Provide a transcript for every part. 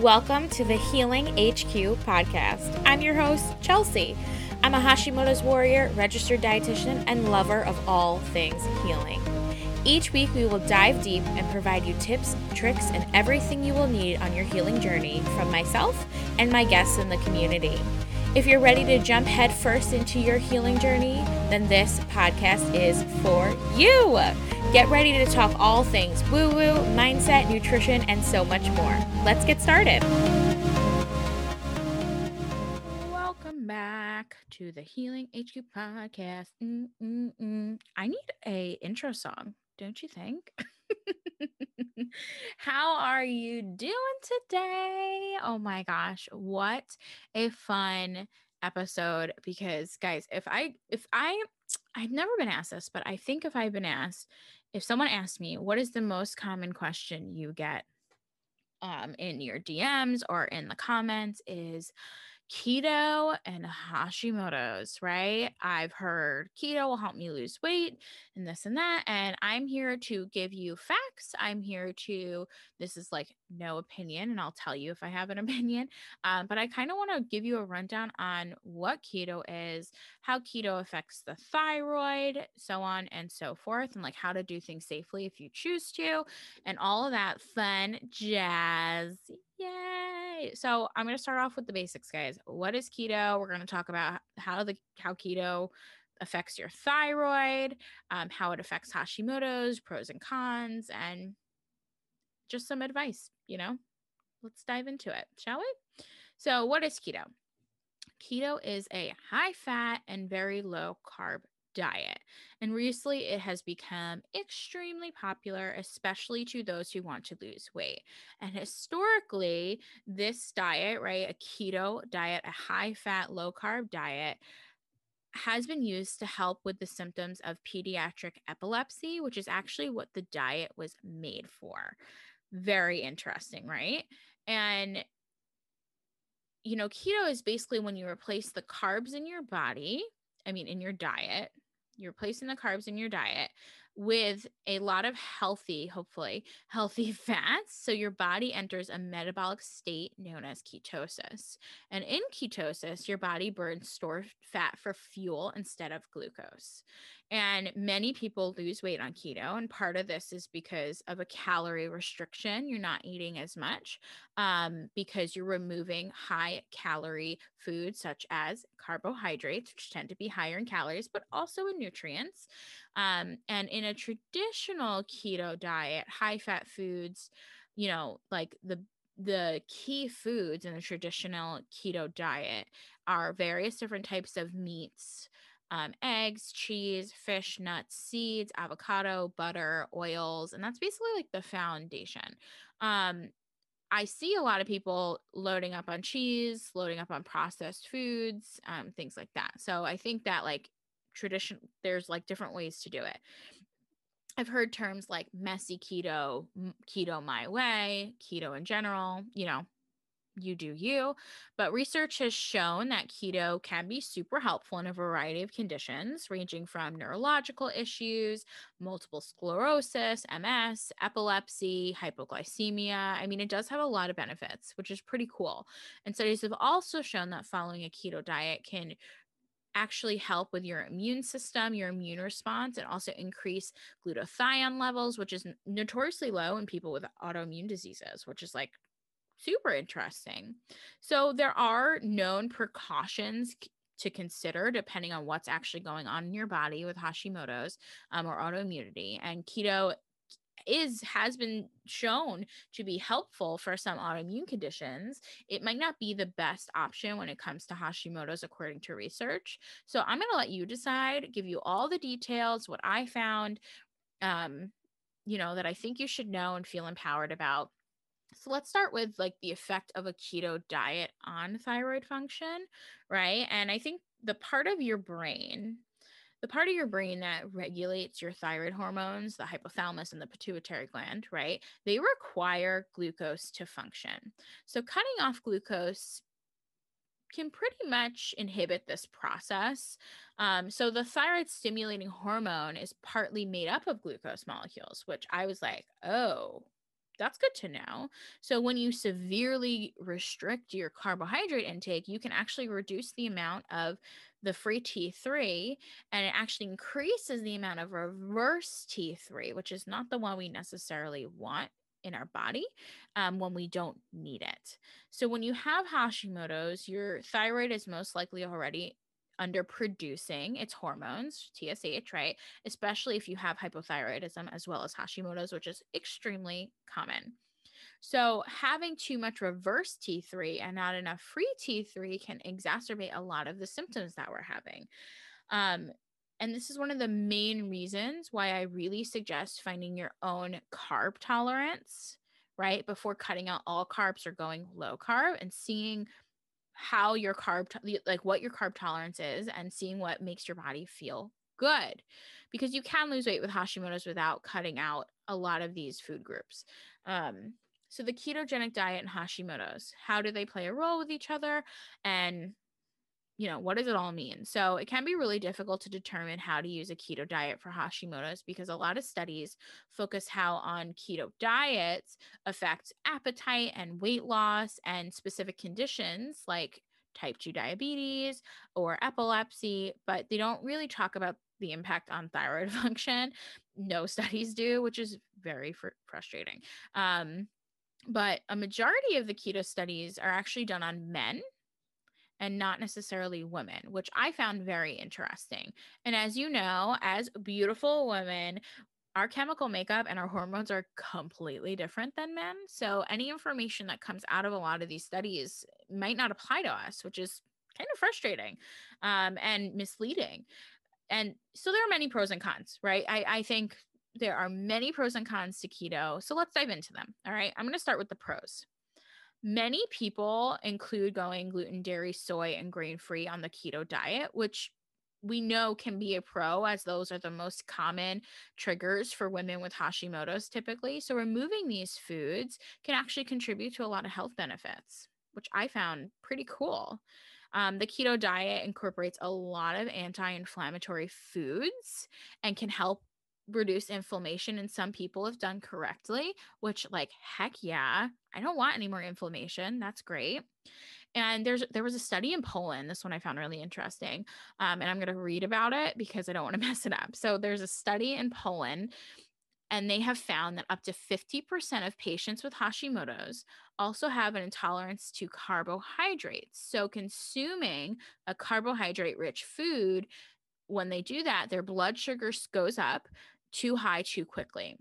Welcome to the Healing HQ podcast. I'm your host, Chelsea. I'm a Hashimoto's warrior, registered dietitian, and lover of all things healing. Each week, we will dive deep and provide you tips, tricks, and everything you will need on your healing journey from myself and my guests in the community. If you're ready to jump headfirst into your healing journey, then this podcast is for you. Get ready to talk all things woo woo, mindset, nutrition, and so much more. Let's get started. Welcome back to the Healing HQ podcast. Mm-mm-mm. I need a intro song, don't you think? How are you doing today? Oh my gosh, what a fun episode because guys, if I if I I've never been asked this, but I think if I've been asked if someone asked me, what is the most common question you get um, in your DMs or in the comments? is keto and Hashimoto's, right? I've heard keto will help me lose weight and this and that. And I'm here to give you facts. I'm here to, this is like no opinion, and I'll tell you if I have an opinion. Um, but I kind of want to give you a rundown on what keto is, how keto affects the thyroid, so on and so forth, and like how to do things safely if you choose to, and all of that fun jazz. Yay. So I'm going to start off with the basics, guys. What is keto? We're going to talk about how the how keto affects your thyroid, um, how it affects Hashimoto's, pros and cons, and just some advice, you know? Let's dive into it, shall we? So, what is keto? Keto is a high fat and very low carb diet. And recently, it has become extremely popular, especially to those who want to lose weight. And historically, this diet, right, a keto diet, a high fat, low carb diet, has been used to help with the symptoms of pediatric epilepsy, which is actually what the diet was made for. Very interesting, right? And you know, keto is basically when you replace the carbs in your body, I mean, in your diet, you're replacing the carbs in your diet with a lot of healthy, hopefully, healthy fats. So your body enters a metabolic state known as ketosis. And in ketosis, your body burns stored fat for fuel instead of glucose. And many people lose weight on keto. And part of this is because of a calorie restriction. You're not eating as much um, because you're removing high calorie foods such as carbohydrates, which tend to be higher in calories, but also in nutrients. Um, and in a traditional keto diet, high fat foods, you know, like the the key foods in the traditional keto diet are various different types of meats, um, eggs, cheese, fish, nuts, seeds, avocado, butter, oils, and that's basically like the foundation. Um, I see a lot of people loading up on cheese, loading up on processed foods, um, things like that. So I think that like tradition, there's like different ways to do it. I've heard terms like messy keto, keto my way, keto in general, you know, you do you. But research has shown that keto can be super helpful in a variety of conditions, ranging from neurological issues, multiple sclerosis, MS, epilepsy, hypoglycemia. I mean, it does have a lot of benefits, which is pretty cool. And studies have also shown that following a keto diet can actually help with your immune system, your immune response, and also increase glutathione levels, which is notoriously low in people with autoimmune diseases, which is like super interesting. So there are known precautions to consider depending on what's actually going on in your body with Hashimoto's um, or autoimmunity. And keto is has been shown to be helpful for some autoimmune conditions it might not be the best option when it comes to hashimoto's according to research so i'm going to let you decide give you all the details what i found um you know that i think you should know and feel empowered about so let's start with like the effect of a keto diet on thyroid function, right? And I think the part of your brain, the part of your brain that regulates your thyroid hormones, the hypothalamus and the pituitary gland, right? They require glucose to function. So cutting off glucose can pretty much inhibit this process. Um, so the thyroid stimulating hormone is partly made up of glucose molecules, which I was like, oh, that's good to know. So, when you severely restrict your carbohydrate intake, you can actually reduce the amount of the free T3 and it actually increases the amount of reverse T3, which is not the one we necessarily want in our body um, when we don't need it. So, when you have Hashimoto's, your thyroid is most likely already underproducing its hormones, TSH, right? Especially if you have hypothyroidism as well as Hashimoto's, which is extremely common. So, having too much reverse T3 and not enough free T3 can exacerbate a lot of the symptoms that we're having. Um, and this is one of the main reasons why I really suggest finding your own carb tolerance, right? Before cutting out all carbs or going low carb and seeing how your carb like what your carb tolerance is and seeing what makes your body feel good because you can lose weight with Hashimoto's without cutting out a lot of these food groups. Um, so the ketogenic diet and Hashimoto's, how do they play a role with each other and you know, what does it all mean? So it can be really difficult to determine how to use a keto diet for Hashimoto's because a lot of studies focus how on keto diets affect appetite and weight loss and specific conditions like type 2 diabetes or epilepsy, but they don't really talk about the impact on thyroid function. No studies do, which is very fr- frustrating. Um, but a majority of the keto studies are actually done on men and not necessarily women, which I found very interesting. And as you know, as beautiful women, our chemical makeup and our hormones are completely different than men. So any information that comes out of a lot of these studies might not apply to us, which is kind of frustrating um, and misleading. And so there are many pros and cons, right? I, I think there are many pros and cons to keto. So let's dive into them. All right. I'm going to start with the pros. Many people include going gluten, dairy, soy, and grain free on the keto diet, which we know can be a pro as those are the most common triggers for women with Hashimoto's typically. So, removing these foods can actually contribute to a lot of health benefits, which I found pretty cool. Um, the keto diet incorporates a lot of anti inflammatory foods and can help reduce inflammation and some people have done correctly, which like heck yeah, I don't want any more inflammation. That's great. And there's there was a study in Poland. This one I found really interesting, um, and I'm going to read about it because I don't want to mess it up. So there's a study in Poland, and they have found that up to 50% of patients with Hashimoto's also have an intolerance to carbohydrates. So consuming a carbohydrate-rich food when they do that, their blood sugar goes up, too high too quickly.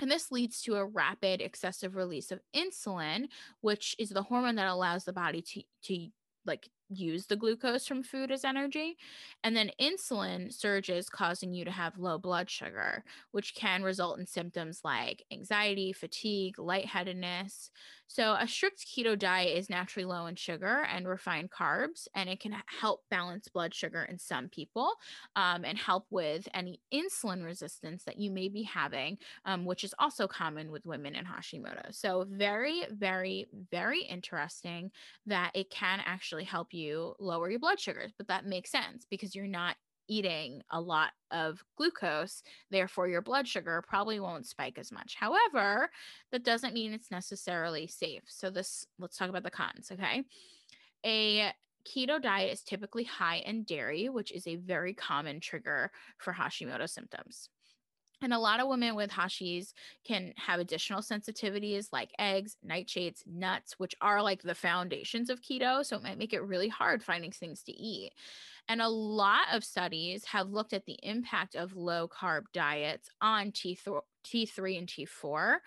And this leads to a rapid excessive release of insulin, which is the hormone that allows the body to, to like use the glucose from food as energy. And then insulin surges, causing you to have low blood sugar, which can result in symptoms like anxiety, fatigue, lightheadedness. So, a strict keto diet is naturally low in sugar and refined carbs, and it can help balance blood sugar in some people um, and help with any insulin resistance that you may be having, um, which is also common with women in Hashimoto. So, very, very, very interesting that it can actually help you lower your blood sugars. But that makes sense because you're not eating a lot of glucose, therefore your blood sugar probably won't spike as much. However, that doesn't mean it's necessarily safe. So this let's talk about the cons, okay? A keto diet is typically high in dairy, which is a very common trigger for Hashimoto symptoms. And a lot of women with Hashis can have additional sensitivities like eggs, nightshades, nuts, which are like the foundations of keto. So it might make it really hard finding things to eat. And a lot of studies have looked at the impact of low carb diets on T3, T3 and T4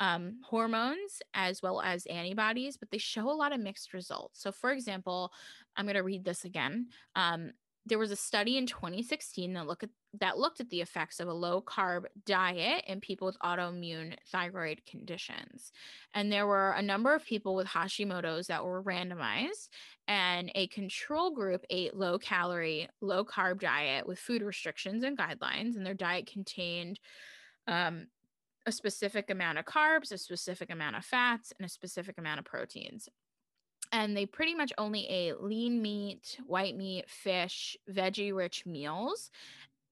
um, hormones as well as antibodies, but they show a lot of mixed results. So, for example, I'm going to read this again. Um, there was a study in 2016 that looked at that looked at the effects of a low carb diet in people with autoimmune thyroid conditions. And there were a number of people with Hashimoto's that were randomized, and a control group ate low calorie, low carb diet with food restrictions and guidelines, and their diet contained um, a specific amount of carbs, a specific amount of fats, and a specific amount of proteins and they pretty much only ate lean meat, white meat, fish, veggie rich meals.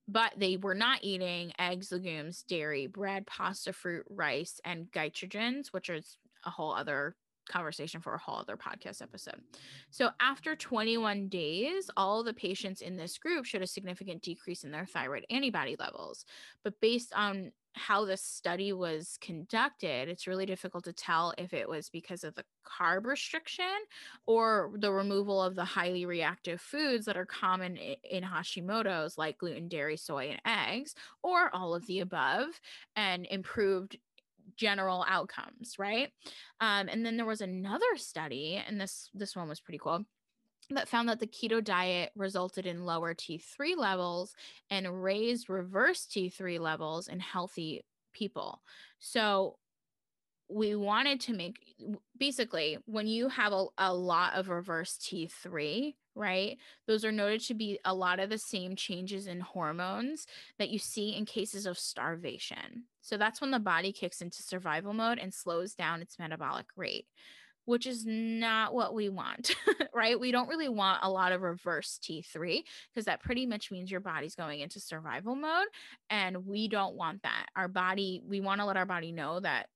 but they were not eating eggs, legumes, dairy, bread, pasta, fruit, rice, and goitrogens, which is a whole other conversation for a whole other podcast episode. So, after 21 days, all the patients in this group showed a significant decrease in their thyroid antibody levels. But based on how the study was conducted, it's really difficult to tell if it was because of the carb restriction or the removal of the highly reactive foods that are common in Hashimoto's, like gluten, dairy, soy, and eggs, or all of the above, and improved general outcomes right? Um, and then there was another study and this this one was pretty cool that found that the keto diet resulted in lower T3 levels and raised reverse T3 levels in healthy people. So we wanted to make basically when you have a, a lot of reverse T3, right? Those are noted to be a lot of the same changes in hormones that you see in cases of starvation. So that's when the body kicks into survival mode and slows down its metabolic rate, which is not what we want, right? We don't really want a lot of reverse T3 because that pretty much means your body's going into survival mode. And we don't want that. Our body, we want to let our body know that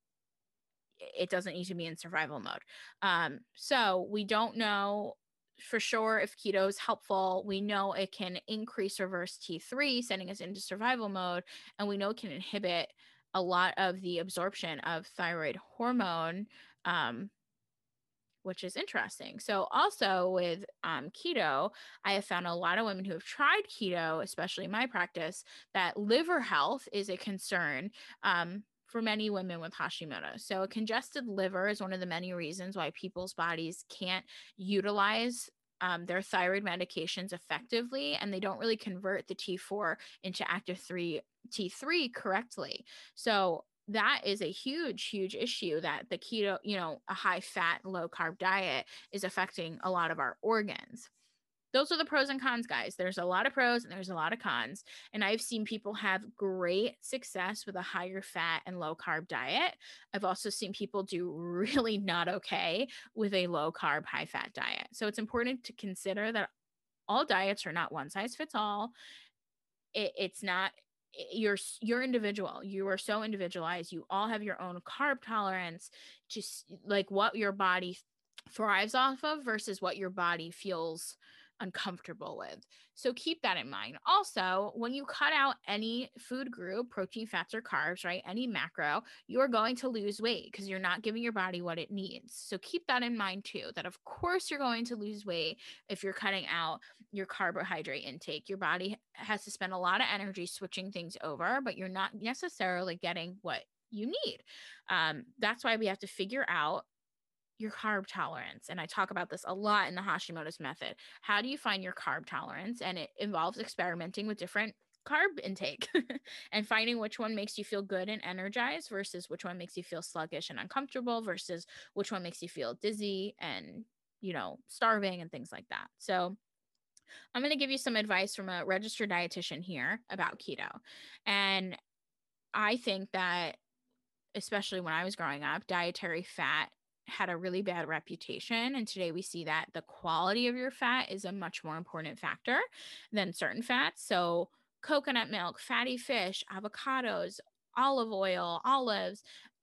it doesn't need to be in survival mode. Um, so we don't know for sure if keto is helpful. We know it can increase reverse T3, sending us into survival mode, and we know it can inhibit a lot of the absorption of thyroid hormone. Um, which is interesting. So, also with um, keto, I have found a lot of women who have tried keto, especially in my practice, that liver health is a concern. Um, for many women with Hashimoto. So, a congested liver is one of the many reasons why people's bodies can't utilize um, their thyroid medications effectively and they don't really convert the T4 into active 3 T3 correctly. So, that is a huge huge issue that the keto you know a high fat low carb diet is affecting a lot of our organs those are the pros and cons, guys. There's a lot of pros and there's a lot of cons. And I've seen people have great success with a higher fat and low carb diet. I've also seen people do really not okay with a low carb, high fat diet. So it's important to consider that all diets are not one size fits all. It, it's not you're you're individual you are so individualized you all have your own carb tolerance just like what your body thrives off of versus what your body feels uncomfortable with. So keep that in mind. Also, when you cut out any food group, protein, fats, or carbs, right, any macro, you're going to lose weight because you're not giving your body what it needs. So keep that in mind too, that of course you're going to lose weight if you're cutting out your carbohydrate intake. Your body has to spend a lot of energy switching things over, but you're not necessarily getting what you need. Um, that's why we have to figure out your carb tolerance. And I talk about this a lot in the Hashimoto's method. How do you find your carb tolerance? And it involves experimenting with different carb intake and finding which one makes you feel good and energized versus which one makes you feel sluggish and uncomfortable versus which one makes you feel dizzy and, you know, starving and things like that. So, I'm going to give you some advice from a registered dietitian here about keto. And I think that especially when I was growing up, dietary fat had a really bad reputation. And today we see that the quality of your fat is a much more important factor than certain fats. So, coconut milk, fatty fish, avocados, olive oil, olives,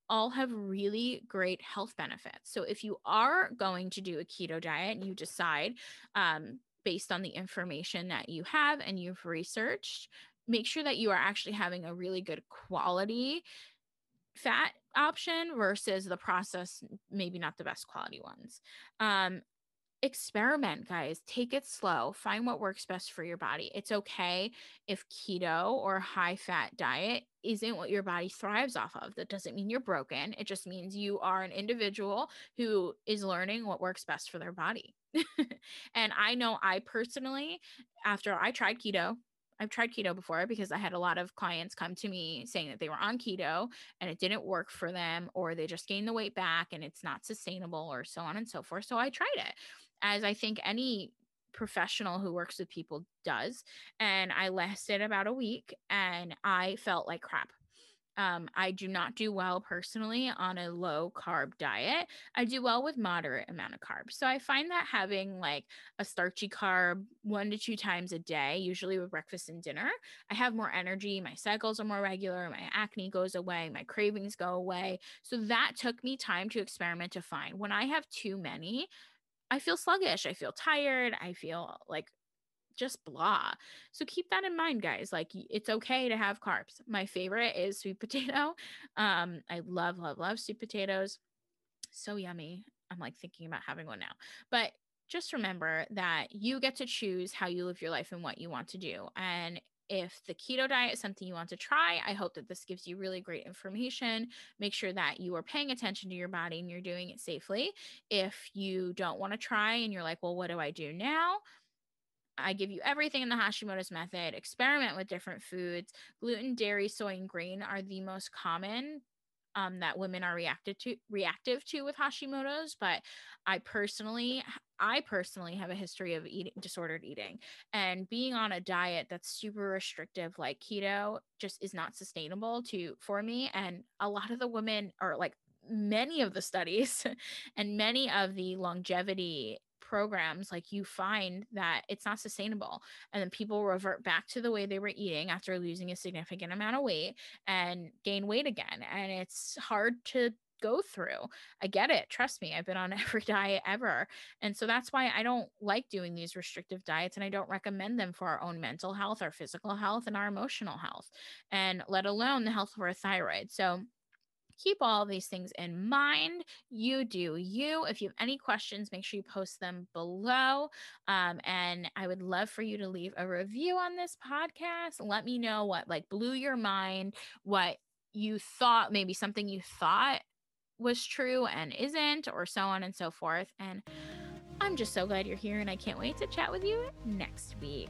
all have really great health benefits. So, if you are going to do a keto diet and you decide, um, based on the information that you have and you've researched, make sure that you are actually having a really good quality fat option versus the process maybe not the best quality ones. Um experiment guys. Take it slow. Find what works best for your body. It's okay if keto or high fat diet isn't what your body thrives off of. That doesn't mean you're broken. It just means you are an individual who is learning what works best for their body. And i know i personally after i tried keto I've tried keto before because I had a lot of clients come to me saying that they were on keto and it didn't work for them, or they just gained the weight back and it's not sustainable, or so on and so forth. So I tried it, as I think any professional who works with people does. And I lasted about a week and I felt like crap. Um, I do not do well personally on a low carb diet. I do well with moderate amount of carbs. So I find that having like a starchy carb one to two times a day, usually with breakfast and dinner, I have more energy. My cycles are more regular. My acne goes away. My cravings go away. So that took me time to experiment to find. When I have too many, I feel sluggish. I feel tired. I feel like just blah. So keep that in mind, guys. Like it's okay to have carbs. My favorite is sweet potato. Um, I love, love, love sweet potatoes. So yummy. I'm like thinking about having one now. But just remember that you get to choose how you live your life and what you want to do. And if the keto diet is something you want to try, I hope that this gives you really great information. Make sure that you are paying attention to your body and you're doing it safely. If you don't want to try and you're like, well, what do I do now? I give you everything in the Hashimoto's method. Experiment with different foods. Gluten, dairy, soy, and grain are the most common um, that women are reacted to reactive to with Hashimoto's. But I personally, I personally have a history of eating disordered eating, and being on a diet that's super restrictive like keto just is not sustainable to for me. And a lot of the women are like many of the studies and many of the longevity programs like you find that it's not sustainable and then people revert back to the way they were eating after losing a significant amount of weight and gain weight again and it's hard to go through. I get it. Trust me. I've been on every diet ever. And so that's why I don't like doing these restrictive diets and I don't recommend them for our own mental health, our physical health, and our emotional health, and let alone the health of our thyroid. So keep all these things in mind. You do you. If you have any questions, make sure you post them below. Um, and I would love for you to leave a review on this podcast. Let me know what like blew your mind, what you thought, maybe something you thought was true and isn't, or so on and so forth. And I'm just so glad you're here, and I can't wait to chat with you next week.